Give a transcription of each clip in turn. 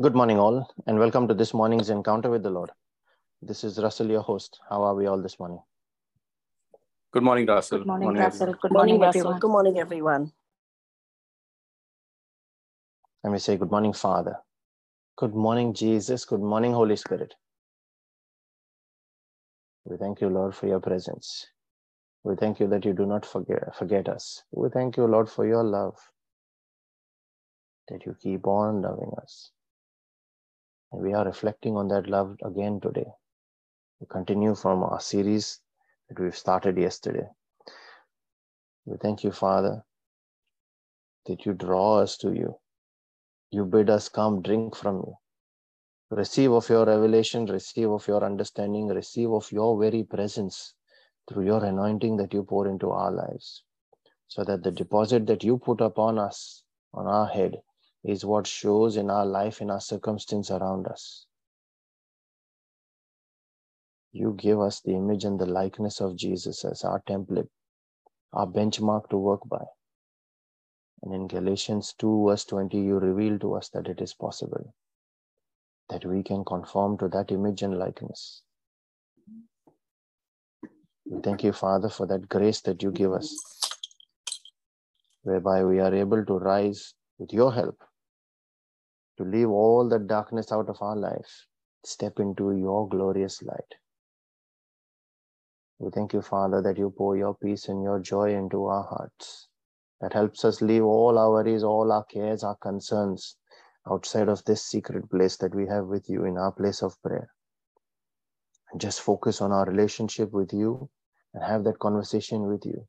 Good morning, all, and welcome to this morning's encounter with the Lord. This is Russell, your host. How are we all this morning? Good morning, Russell. Good morning, Morning, Russell. everyone. Good morning, morning, Russell. everyone. Good morning, everyone. And we say, Good morning, Father. Good morning, Jesus. Good morning, Holy Spirit. We thank you, Lord, for your presence. We thank you that you do not forget, forget us. We thank you, Lord, for your love, that you keep on loving us. And we are reflecting on that love again today. We continue from our series that we've started yesterday. We thank you, Father, that you draw us to you. You bid us come drink from you. Receive of your revelation, receive of your understanding, receive of your very presence through your anointing that you pour into our lives. So that the deposit that you put upon us, on our head, is what shows in our life, in our circumstance around us. You give us the image and the likeness of Jesus as our template, our benchmark to work by. And in Galatians 2, verse 20, you reveal to us that it is possible that we can conform to that image and likeness. We thank you, Father, for that grace that you give us, whereby we are able to rise with your help, to leave all the darkness out of our life, step into your glorious light. We thank you, Father, that you pour your peace and your joy into our hearts. That helps us leave all our worries, all our cares, our concerns outside of this secret place that we have with you in our place of prayer. And just focus on our relationship with you and have that conversation with you.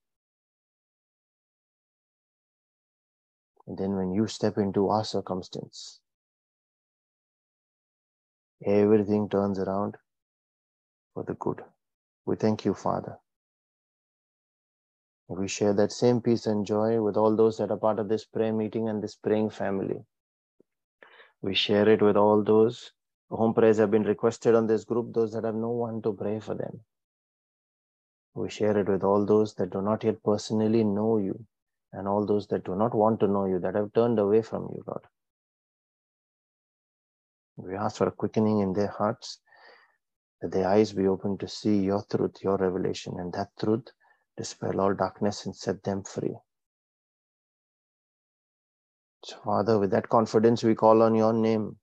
And then when you step into our circumstance, everything turns around for the good. We thank you, Father. We share that same peace and joy with all those that are part of this prayer meeting and this praying family. We share it with all those whom prayers have been requested on this group, those that have no one to pray for them. We share it with all those that do not yet personally know you and all those that do not want to know you, that have turned away from you, Lord. We ask for a quickening in their hearts, that their eyes be open to see your truth, your revelation, and that truth dispel all darkness and set them free. So, Father, with that confidence, we call on your name,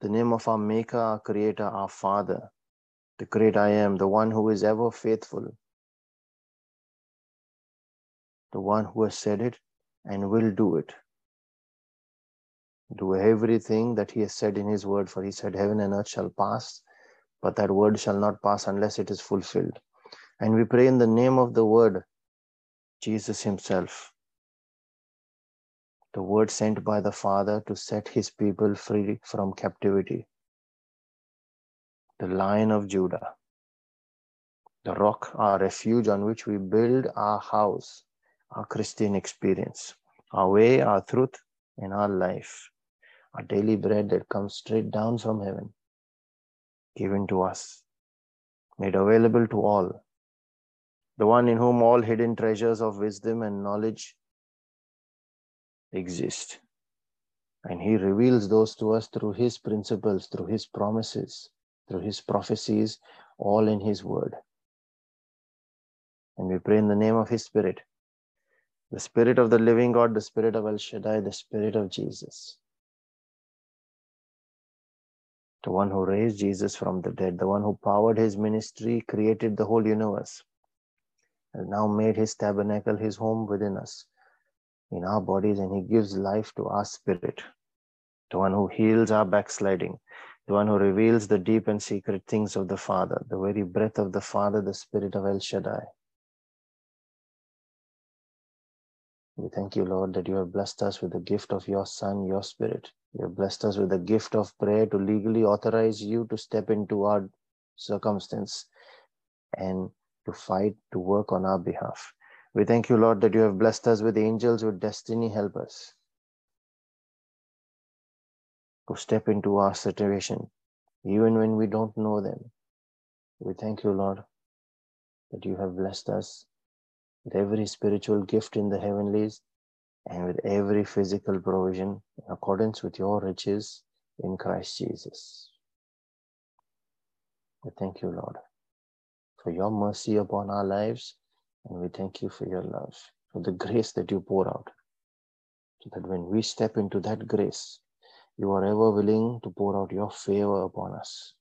the name of our Maker, our Creator, our Father, the great I am, the one who is ever faithful, the one who has said it and will do it. Do everything that he has said in his word, for he said, Heaven and earth shall pass, but that word shall not pass unless it is fulfilled. And we pray in the name of the word, Jesus himself, the word sent by the Father to set his people free from captivity, the Lion of Judah, the rock, our refuge on which we build our house, our Christian experience, our way, our truth, and our life, our daily bread that comes straight down from heaven, given to us, made available to all, the one in whom all hidden treasures of wisdom and knowledge exist. And he reveals those to us through his principles, through his promises, through his prophecies, all in his word. And we pray in the name of his spirit, the spirit of the living God, the spirit of El Shaddai, the spirit of Jesus. The one who raised Jesus from the dead, the one who powered his ministry, created the whole universe, has now made his tabernacle his home within us in our bodies and he gives life to our spirit. The one who heals our backsliding the one who reveals the deep and secret things of the father the very breath of the father the spirit of el shaddai. We thank you lord that you have blessed us with the gift of your son your spirit you have blessed us with the gift of prayer to legally authorize you to step into our circumstance and to fight to work on our behalf we thank you, Lord, that you have blessed us with angels with destiny helpers to step into our situation, even when we don't know them. We thank you, Lord, that you have blessed us with every spiritual gift in the heavenlies and with every physical provision in accordance with your riches in Christ Jesus. We thank you, Lord, for your mercy upon our lives, and we thank you for your love, for the grace that you pour out, so that when we step into that grace, you are ever willing to pour out your favor upon us.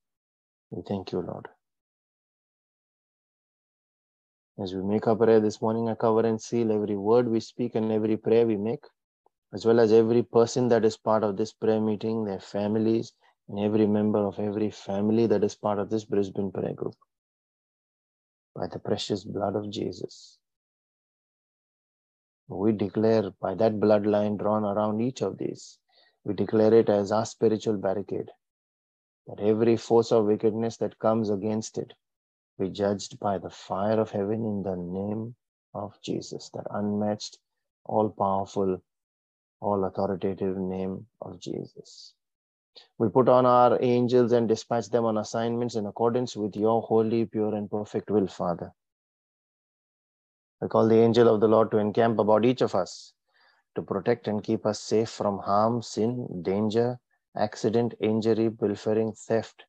We thank you, Lord. As we make our prayer this morning, I cover and seal every word we speak and every prayer we make, as well as every person that is part of this prayer meeting, their families, and every member of every family that is part of this Brisbane prayer group. By the precious blood of Jesus, we declare by that bloodline drawn around each of these, we declare it as our spiritual barricade, that every force of wickedness that comes against it be judged by the fire of heaven in the name of Jesus, that unmatched, all powerful, all authoritative name of Jesus. We put on our angels and dispatch them on assignments in accordance with your holy, pure, and perfect will, Father. I call the angel of the Lord to encamp about each of us to protect and keep us safe from harm, sin, danger, accident, injury, pilfering, theft,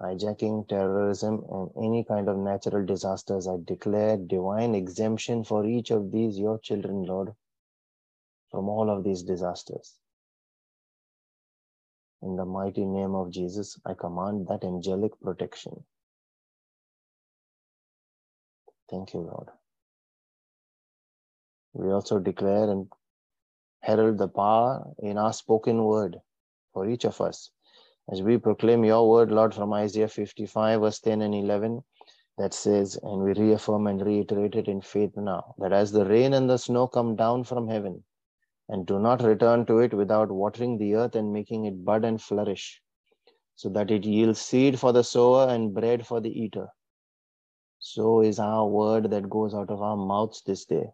hijacking, terrorism, and any kind of natural disasters. I declare divine exemption for each of these, your children, Lord, from all of these disasters. In the mighty name of Jesus, I command that angelic protection. Thank you, Lord. We also declare and herald the power in our spoken word for each of us as we proclaim your word, Lord, from Isaiah 55, verse 10 and 11, that says, and we reaffirm and reiterate it in faith now, that as the rain and the snow come down from heaven and do not return to it without watering the earth and making it bud and flourish, so that it yields seed for the sower and bread for the eater. So is our word that goes out of our mouths this day.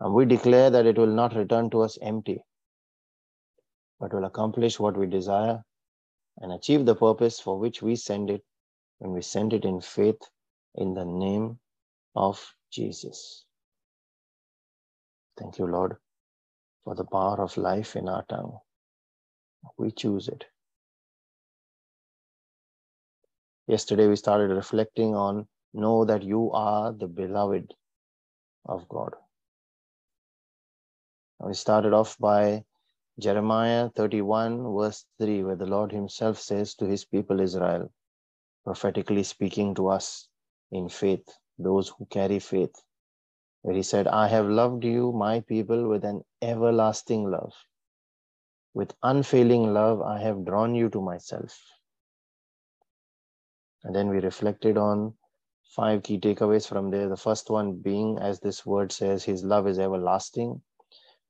And we declare that it will not return to us empty, but will accomplish what we desire and achieve the purpose for which we send it when we send it in faith in the name of Jesus. Thank you, Lord, for the power of life in our tongue. We choose it. Yesterday, we started reflecting on know that you are the beloved of God. We started off by Jeremiah 31, verse 3, where the Lord Himself says to His people Israel, prophetically speaking to us in faith, those who carry faith, where He said, I have loved you, my people, with an everlasting love. With unfailing love, I have drawn you to myself. And then we reflected on five key takeaways from there. The first one being, as this word says, His love is everlasting.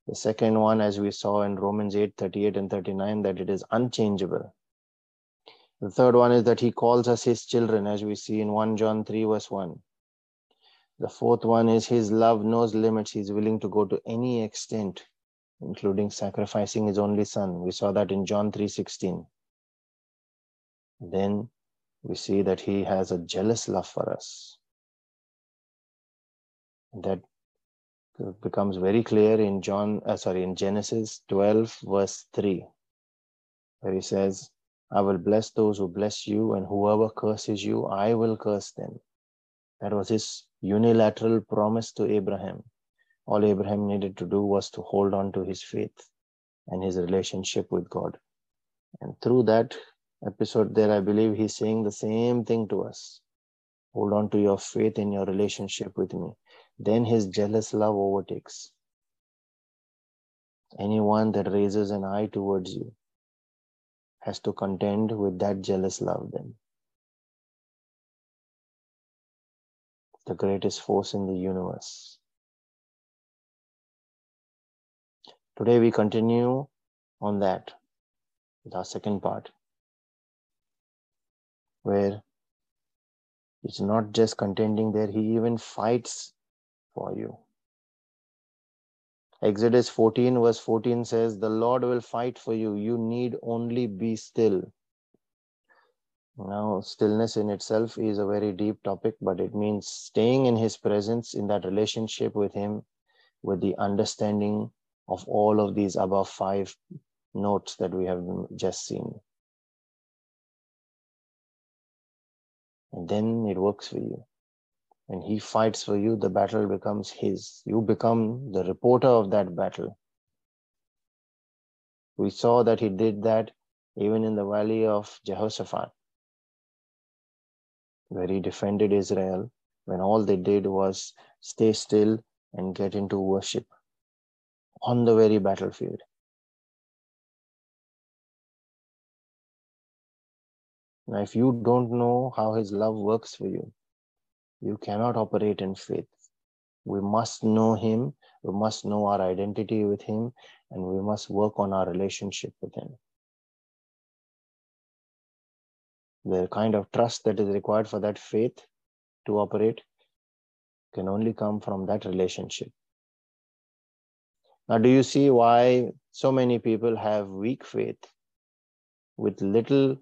The second one, as we saw in Romans 8 38 and 39, that it is unchangeable. The third one is that he calls us his children, as we see in 1 John 3, verse 1. The fourth one is his love knows limits. He's willing to go to any extent, including sacrificing his only son. We saw that in John 3 16. Then we see that he has a jealous love for us. That becomes very clear in John, uh, sorry, in Genesis 12, verse 3, where he says, I will bless those who bless you, and whoever curses you, I will curse them. That was his unilateral promise to Abraham. All Abraham needed to do was to hold on to his faith and his relationship with God. And through that episode, there, I believe he's saying the same thing to us. Hold on to your faith in your relationship with me then his jealous love overtakes. Anyone that raises an eye towards you has to contend with that jealous love, then. The greatest force in the universe. Today we continue on that with our second part, where it's not just contending there, he even fights for you. Exodus 14, verse 14 says, The Lord will fight for you. You need only be still. Now, stillness in itself is a very deep topic, but it means staying in His presence, in that relationship with Him, with the understanding of all of these above five notes that we have just seen. And then it works for you. When he fights for you, the battle becomes his. You become the reporter of that battle. We saw that he did that even in the valley of Jehoshaphat, where he defended Israel when all they did was stay still and get into worship on the very battlefield. Now, if you don't know how his love works for you, you cannot operate in faith. We must know him, we must know our identity with him, and we must work on our relationship with him. The kind of trust that is required for that faith to operate can only come from that relationship. Now, do you see why so many people have weak faith with little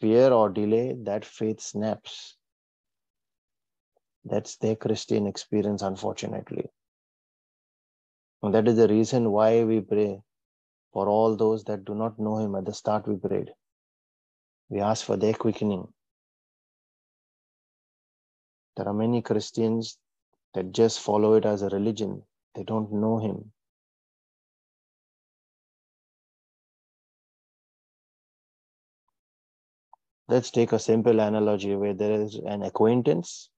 fear or delay, that faith snaps. That's their Christian experience, unfortunately. And that is the reason why we pray for all those that do not know Him. At the start, we prayed. We ask for their quickening. There are many Christians that just follow it as a religion, they don't know Him. Let's take a simple analogy where there is an acquaintance,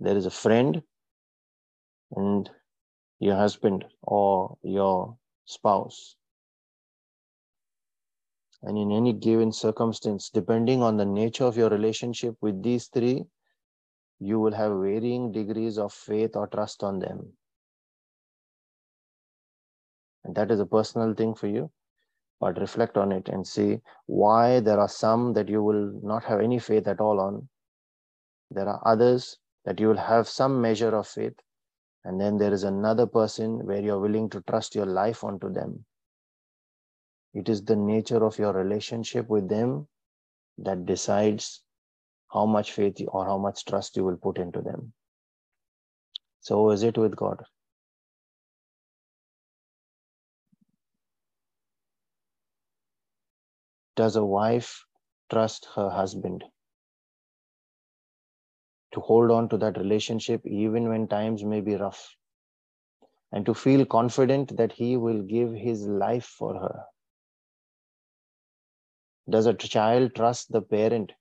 there is a friend, and your husband or your spouse. And in any given circumstance, depending on the nature of your relationship with these three, you will have varying degrees of faith or trust on them. And that is a personal thing for you but reflect on it and see why there are some that you will not have any faith at all on. There are others that you will have some measure of faith. And then there is another person where you're willing to trust your life onto them. It is the nature of your relationship with them that decides how much faith or how much trust you will put into them. So is it with God. does a wife trust her husband to hold on to that relationship even when times may be rough and to feel confident that he will give his life for her? Does a child trust the parent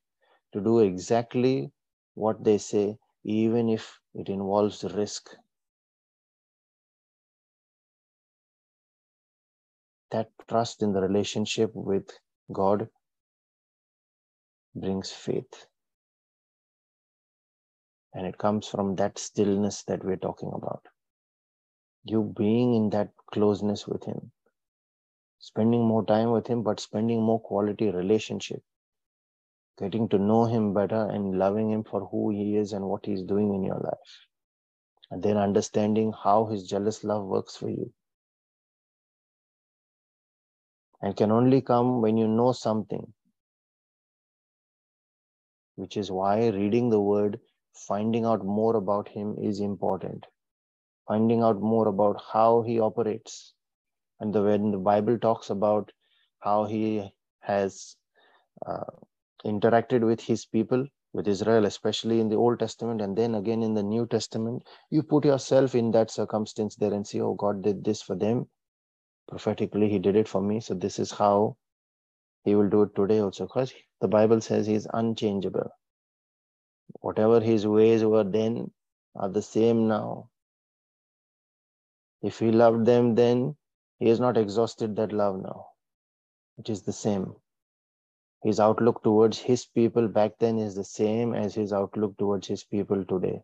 to do exactly what they say, even if it involves risk? That trust in the relationship with God brings faith. And it comes from that stillness that we're talking about. You being in that closeness with Him, spending more time with Him, but spending more quality relationship, getting to know Him better and loving Him for who He is and what He's doing in your life. And then understanding how His jealous love works for you and can only come when you know something. Which is why reading the word, finding out more about him is important. Finding out more about how he operates. And the, when the Bible talks about how he has uh, interacted with his people, with Israel, especially in the Old Testament, and then again in the New Testament, you put yourself in that circumstance there and see, oh, God did this for them prophetically he did it for me so this is how he will do it today also because the bible says he's unchangeable whatever his ways were then are the same now if he loved them then he has not exhausted that love now it is the same his outlook towards his people back then is the same as his outlook towards his people today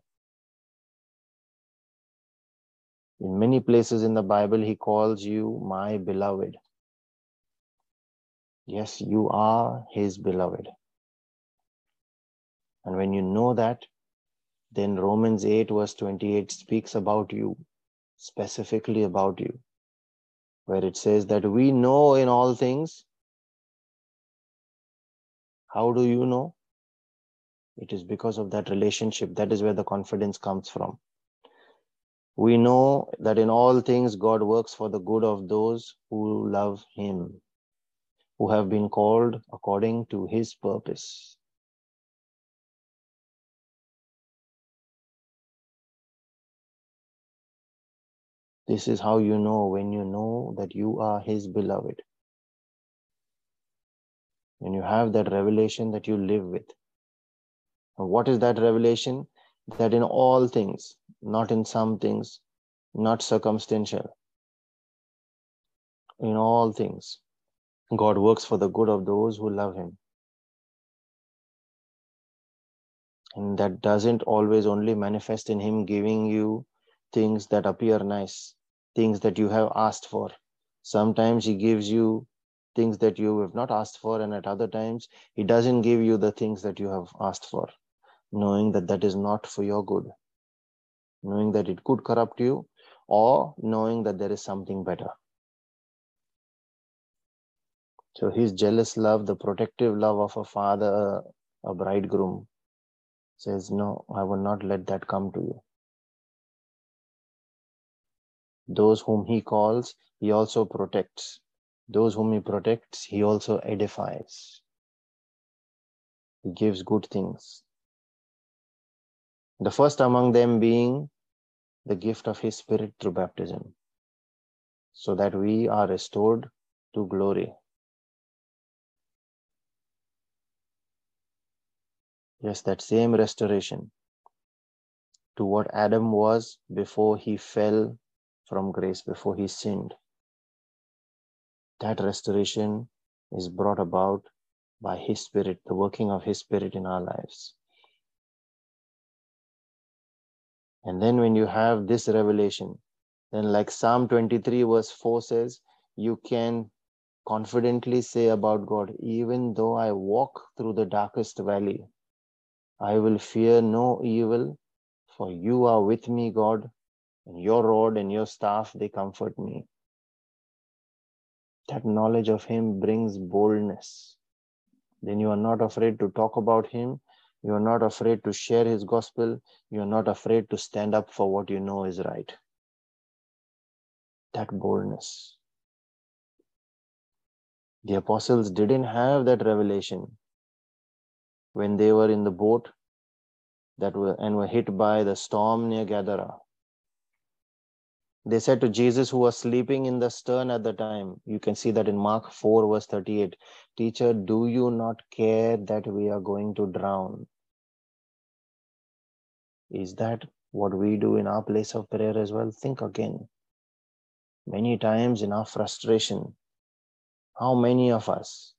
In many places in the Bible, he calls you my beloved. Yes, you are his beloved. And when you know that, then Romans 8, verse 28 speaks about you, specifically about you, where it says that we know in all things. How do you know? It is because of that relationship. That is where the confidence comes from. We know that in all things God works for the good of those who love Him, who have been called according to His purpose. This is how you know when you know that you are His beloved. When you have that revelation that you live with. And what is that revelation? That in all things, not in some things, not circumstantial, in all things, God works for the good of those who love Him. And that doesn't always only manifest in Him giving you things that appear nice, things that you have asked for. Sometimes He gives you things that you have not asked for, and at other times, He doesn't give you the things that you have asked for, knowing that that is not for your good, knowing that it could corrupt you, or knowing that there is something better. So his jealous love, the protective love of a father, a bridegroom, says, No, I will not let that come to you. Those whom he calls, he also protects. Those whom he protects, he also edifies. He gives good things. The first among them being the gift of his spirit through baptism, so that we are restored to glory. Yes, that same restoration to what Adam was before he fell from grace, before he sinned. That restoration is brought about by His Spirit, the working of His Spirit in our lives. And then when you have this revelation, then like Psalm 23, verse 4 says, you can confidently say about God, even though I walk through the darkest valley, I will fear no evil, for you are with me, God, and your rod and your staff, they comfort me. That knowledge of Him brings boldness. Then you are not afraid to talk about Him. You are not afraid to share His gospel. You are not afraid to stand up for what you know is right. That boldness. The apostles didn't have that revelation when they were in the boat that were and were hit by the storm near Gadara. They said to Jesus, who was sleeping in the stern at the time, you can see that in Mark 4, verse 38 Teacher, do you not care that we are going to drown? Is that what we do in our place of prayer as well? Think again. Many times in our frustration, how many of us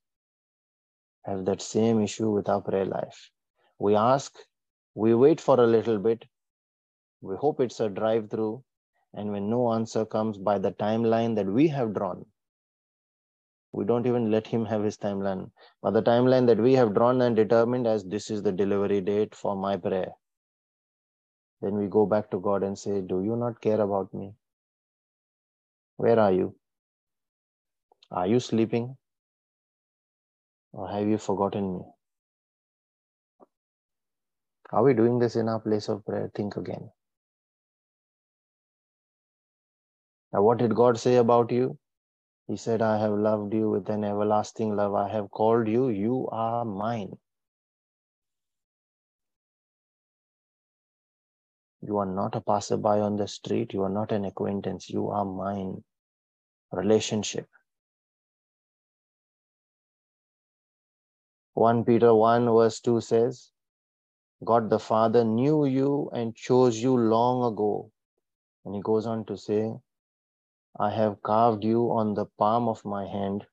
have that same issue with our prayer life. We ask, we wait for a little bit, we hope it's a drive through, and when no answer comes by the timeline that we have drawn, we don't even let him have his timeline. But the timeline that we have drawn and determined as this is the delivery date for my prayer, then we go back to God and say, Do you not care about me? Where are you? Are you sleeping? Or have you forgotten me? Are we doing this in our place of prayer? Think again. Now, what did God say about you? He said, I have loved you with an everlasting love. I have called you. You are mine. You are not a passerby on the street. You are not an acquaintance. You are mine. Relationship. 1 Peter 1 verse 2 says, God the Father knew you and chose you long ago. And he goes on to say, I have carved you on the palm of my hand,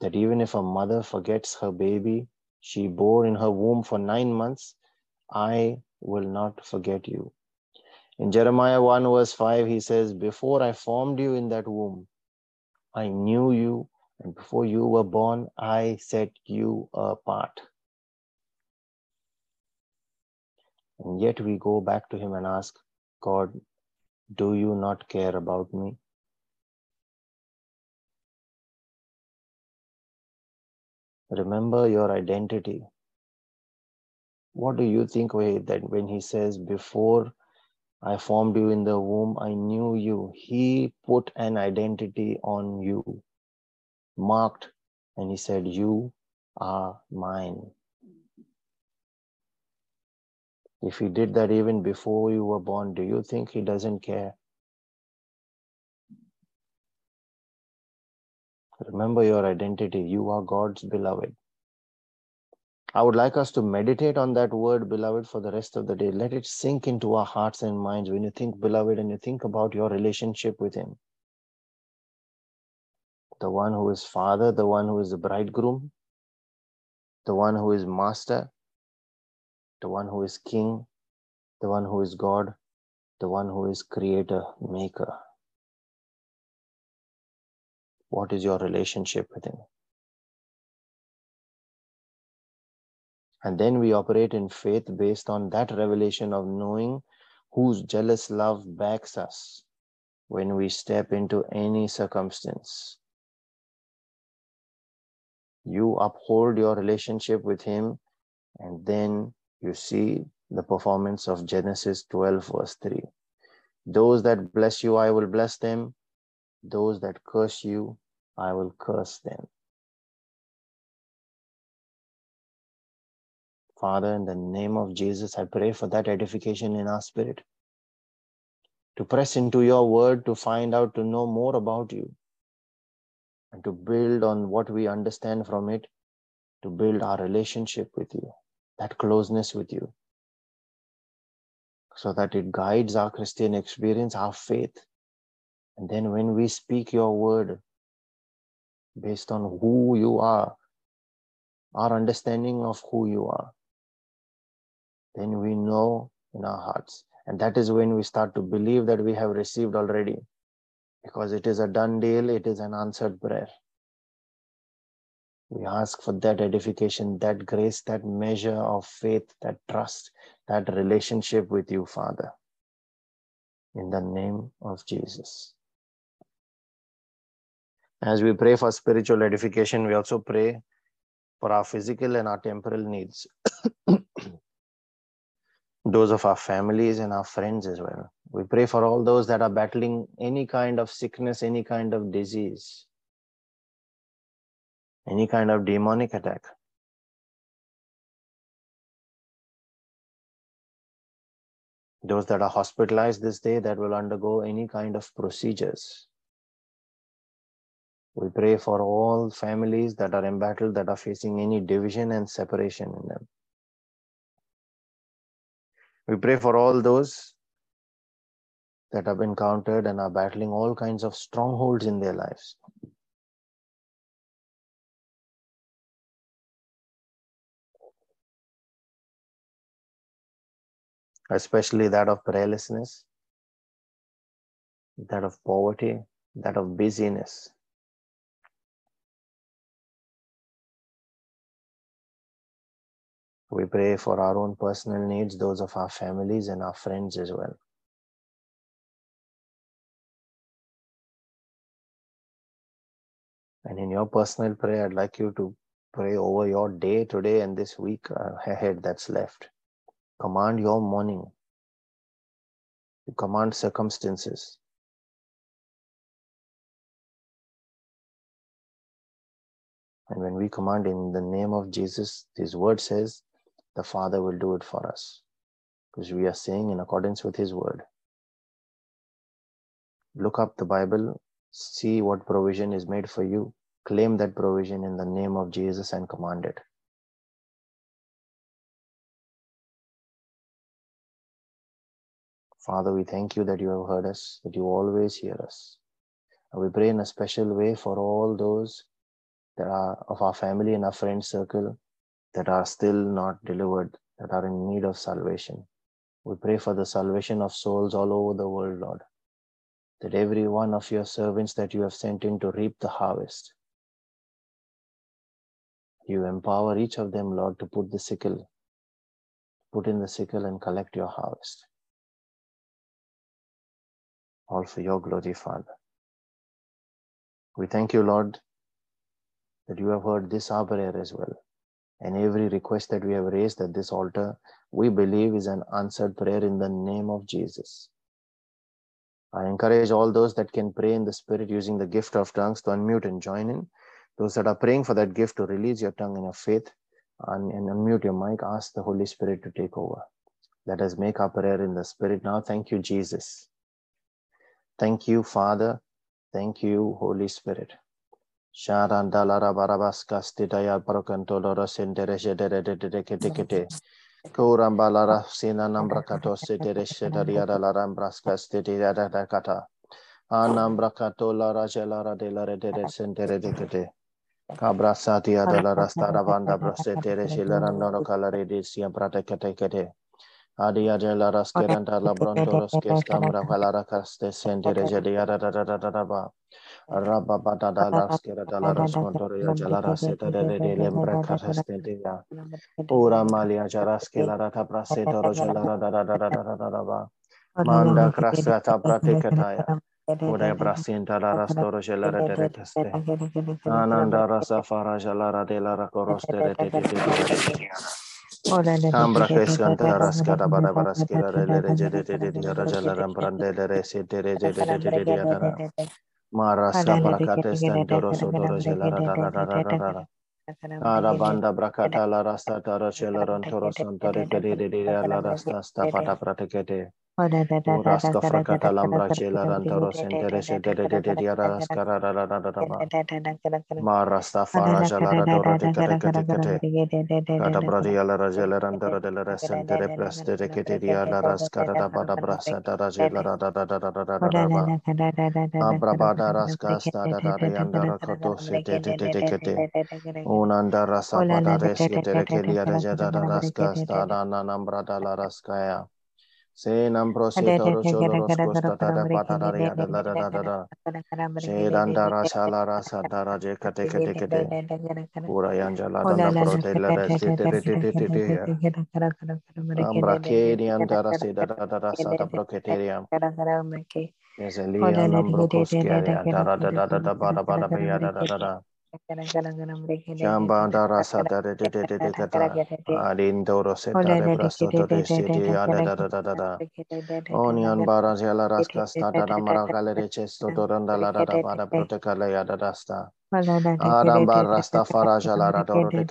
that even if a mother forgets her baby she bore in her womb for nine months, I will not forget you. In Jeremiah 1 verse 5, he says, Before I formed you in that womb, I knew you and before you were born, I set you apart. And yet we go back to Him and ask, God, do you not care about me? Remember your identity. What do you think that when He says, Before I formed you in the womb, I knew you? He put an identity on you marked and he said, You are mine. If he did that even before you were born, do you think he doesn't care? Remember your identity. You are God's beloved. I would like us to meditate on that word, beloved, for the rest of the day. Let it sink into our hearts and minds when you think, beloved, and you think about your relationship with Him. The one who is Father, the one who is the bridegroom, the one who is Master, the one who is King, the one who is God, the one who is Creator, Maker. What is your relationship with Him? And then we operate in faith based on that revelation of knowing whose jealous love backs us when we step into any circumstance. You uphold your relationship with Him, and then you see the performance of Genesis 12, verse 3. Those that bless you, I will bless them. Those that curse you, I will curse them. Father, in the name of Jesus, I pray for that edification in our spirit. To press into your word, to find out, to know more about you, and to build on what we understand from it, to build our relationship with you, that closeness with you, so that it guides our Christian experience, our faith. And then when we speak your word based on who you are, our understanding of who you are, then we know in our hearts. And that is when we start to believe that we have received already, because it is a done deal, it is an answered prayer. We ask for that edification, that grace, that measure of faith, that trust, that relationship with you, Father. In the name of Jesus. As we pray for spiritual edification, we also pray for our physical and our temporal needs. those of our families and our friends as well. We pray for all those that are battling any kind of sickness, any kind of disease, any kind of demonic attack. Those that are hospitalized this day that will undergo any kind of procedures. We pray for all families that are embattled, that are facing any division and separation in them. We pray for all those that have encountered and are battling all kinds of strongholds in their lives. Especially that of prayerlessness, that of poverty, that of busyness. We pray for our own personal needs, those of our families and our friends as well. And in your personal prayer, I'd like you to pray over your day today and this week ahead that's left. Command your morning. You command circumstances. And when we command in the name of Jesus, His word says, the Father will do it for us because we are saying in accordance with His word. Look up the Bible, see what provision is made for you, claim that provision in the name of Jesus and command it. Father, we thank you that you have heard us, that you always hear us. And we pray in a special way for all those that are of our family and our friend circle that are still not delivered, that are in need of salvation. We pray for the salvation of souls all over the world, Lord, that every one of your servants that you have sent in to reap the harvest, you empower each of them, Lord, to put the sickle, put in the sickle and collect your harvest. All for your glory, Father. We thank you, Lord, that you have heard this our prayer as well. And every request that we have raised at this altar, we believe is an answered prayer in the name of Jesus. I encourage all those that can pray in the Spirit using the gift of tongues to unmute and join in. Those that are praying for that gift to release your tongue in your faith and, and unmute your mic, ask the Holy Spirit to take over. Let us make our prayer in the Spirit now. Thank you, Jesus. Thank you, Father. Thank you, Holy Spirit. Sharandala Barabaska Stidaya Baracantolora Sendereja Dedicate. Kurambalara Sina Nambrakato Sederesha Dariada Larambraska Stidada Lara de de Adiaja la raskeranta la brontoros kestamra valara kaste sentere jedia da da da da da da bada da raskera da jala raseta de de de lembra kasestente ya. Pura malia jaraskela rata praseto rojala da da da da da da da ba. Manda krasata pratekataya. Uday Brasinta Ananda Rasa Fara Gelara de Lara Coros de Reteste. Ambra kes cantara scada je je ara banda brakata la rasta tara che santare ke de la rasta sta pata pratekete Raska frakata lambra chela rantaro sentere sentere de de diara skara ra ra ra ra ba. Ma rasta fara jala ra dora da da da da da da da da da da da da da da da. Se nambro se toro cholo rosko sta da da pada da ya da la da da da da. Se danda rasha la rasa da ra je kate kete kete. Pura yanja la da la de la reste te te te te te te ya. Ambra ke ni andara se da da da da sa da bro kete ya. Ezelia nambro koskia ya da da da da da da ba da da da da da da. Thank you. ada la pada Aramba Rastafara Jalara Keda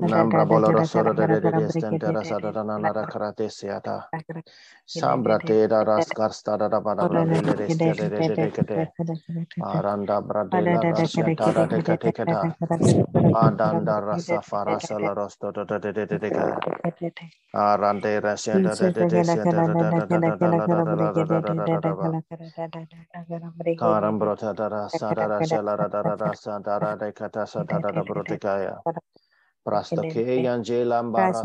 Nambra boloro soro de da da na na ra karate siata. Sambra te da raskar da da ba da bra de de de de de de kete. Aranda bra de la rasya da de. Adanda rasa farasa la rosto da da de de de de ka. Arande rasya da de de da da da da da da da da da da da da da da da da ba. Karam brota da da da da la da da da da sa da da de kata sa da da da brotikaya. Prastake Yanje Lambara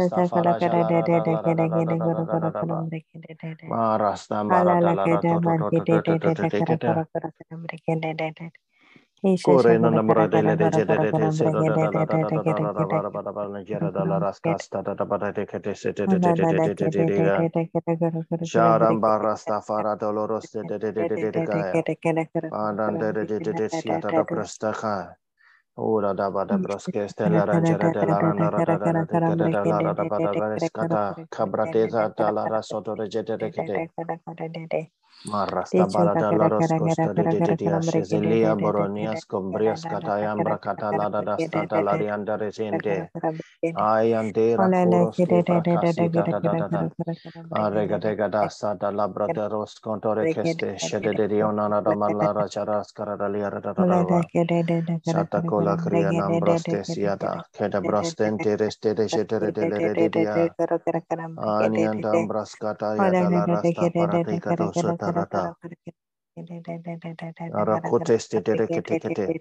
Ora da ba da mm. braske stella rangera de la rana rada da da da da da la da ba da rescata cabrateza da la rasoto regete de. Marasta barada laras costa de de boronias combrias catayam bracata la da stata la rianda resente ay andera coros da da da da arega de gada sata la brateros contore keste shede de diona na da malara charas carada lia da da da sata cola cria nam broste siata keda brostente reste de shetere de de de dia aniandam brascata ya da la rasta parate cato sotara た方 Rata Arakoteste Terekete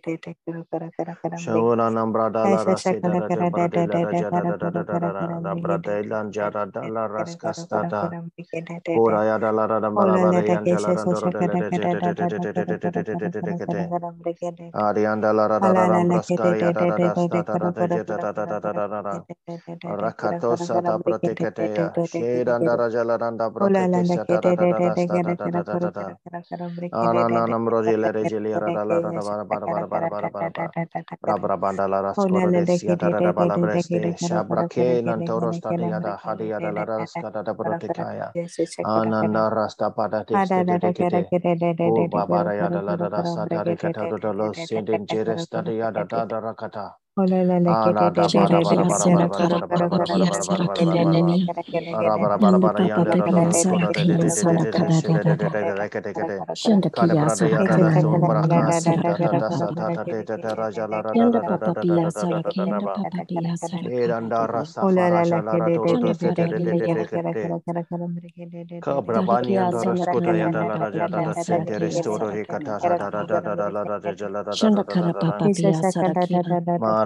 Shawuna Nambrada la Rasida de Bradella Rajada da da da da da da Bradelan Jada da la Rascastata Puraya da la da Barabara Angela Randoro de Arianda la da da Rambrasca Yada da da Stata da da da da da da da da Rakato Sata Protecatea Shade and Rajala Randa Brokete Sata da da da da da da da da da Alanam Ananda Rasta Pada Shanda kara papa pia sara kira.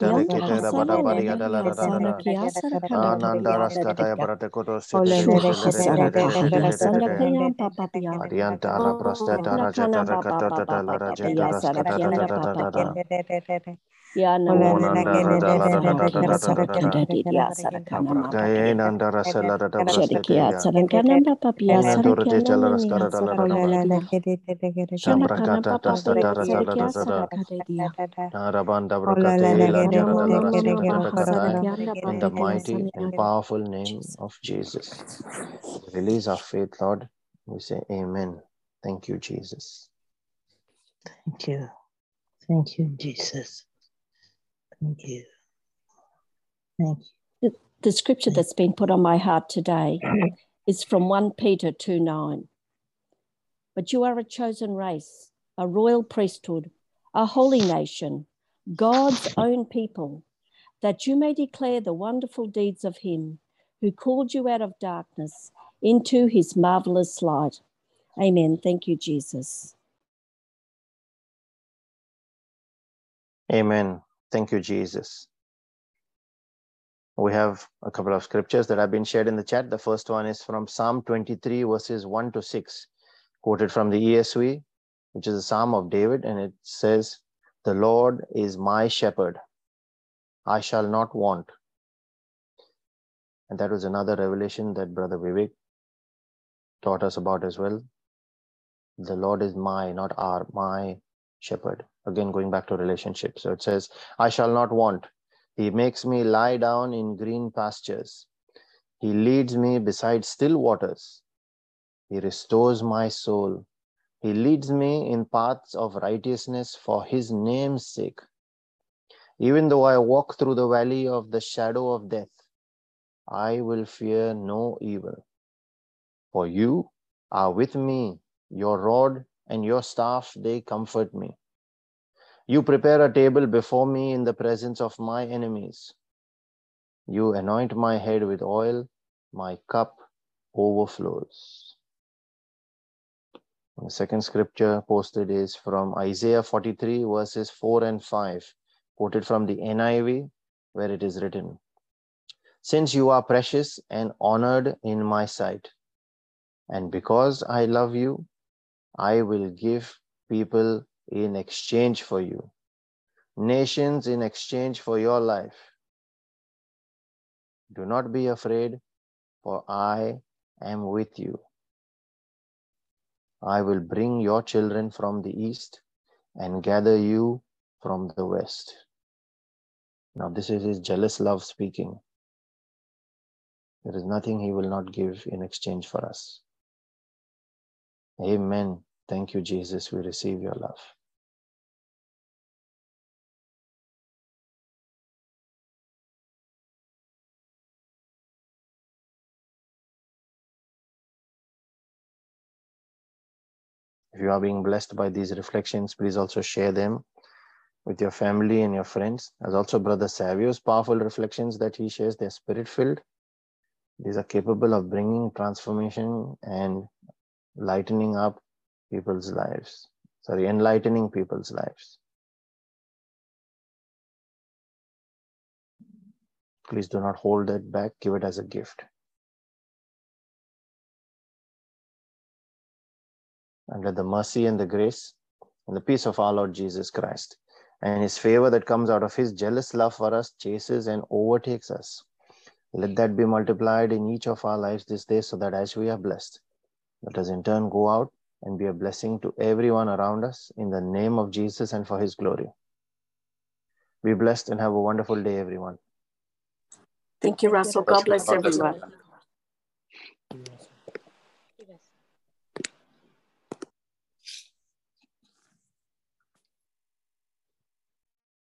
delicate badabaria de la rada ananda rascata barate cotos adianta la prostata rajata racatata la rajata rascata la raskata ta kata. In the mighty and powerful name of Jesus. Release our faith, Lord. We say amen. Thank you, Jesus. Thank you. Thank you, Jesus. Thank you. Thank you. The scripture that's been put on my heart today is from 1 Peter 2 9. But you are a chosen race, a royal priesthood, a holy nation, God's own people, that you may declare the wonderful deeds of Him who called you out of darkness into His marvelous light. Amen. Thank you, Jesus. Amen. Thank you, Jesus. We have a couple of scriptures that have been shared in the chat. The first one is from Psalm 23, verses 1 to 6, quoted from the ESV, which is a Psalm of David, and it says, The Lord is my shepherd, I shall not want. And that was another revelation that Brother Vivek taught us about as well. The Lord is my, not our, my shepherd. Again, going back to relationship. So it says, I shall not want. He makes me lie down in green pastures. He leads me beside still waters. He restores my soul. He leads me in paths of righteousness for his name's sake. Even though I walk through the valley of the shadow of death, I will fear no evil. For you are with me, your rod and your staff, they comfort me. You prepare a table before me in the presence of my enemies. You anoint my head with oil, my cup overflows. The second scripture posted is from Isaiah 43, verses 4 and 5, quoted from the NIV, where it is written Since you are precious and honored in my sight, and because I love you, I will give people in exchange for you, nations in exchange for your life. Do not be afraid, for I am with you. I will bring your children from the east and gather you from the west. Now, this is his jealous love speaking. There is nothing he will not give in exchange for us. Amen. Thank you, Jesus. We receive your love. If you are being blessed by these reflections, please also share them with your family and your friends. As also Brother Savio's powerful reflections that he shares, they're spirit filled. These are capable of bringing transformation and lightening up people's lives. Sorry, enlightening people's lives. Please do not hold it back, give it as a gift. And let the mercy and the grace and the peace of our Lord Jesus Christ and his favor that comes out of his jealous love for us chases and overtakes us. Let that be multiplied in each of our lives this day so that as we are blessed, let us in turn go out and be a blessing to everyone around us in the name of Jesus and for his glory. Be blessed and have a wonderful day, everyone. Thank you, Russell. God bless everyone.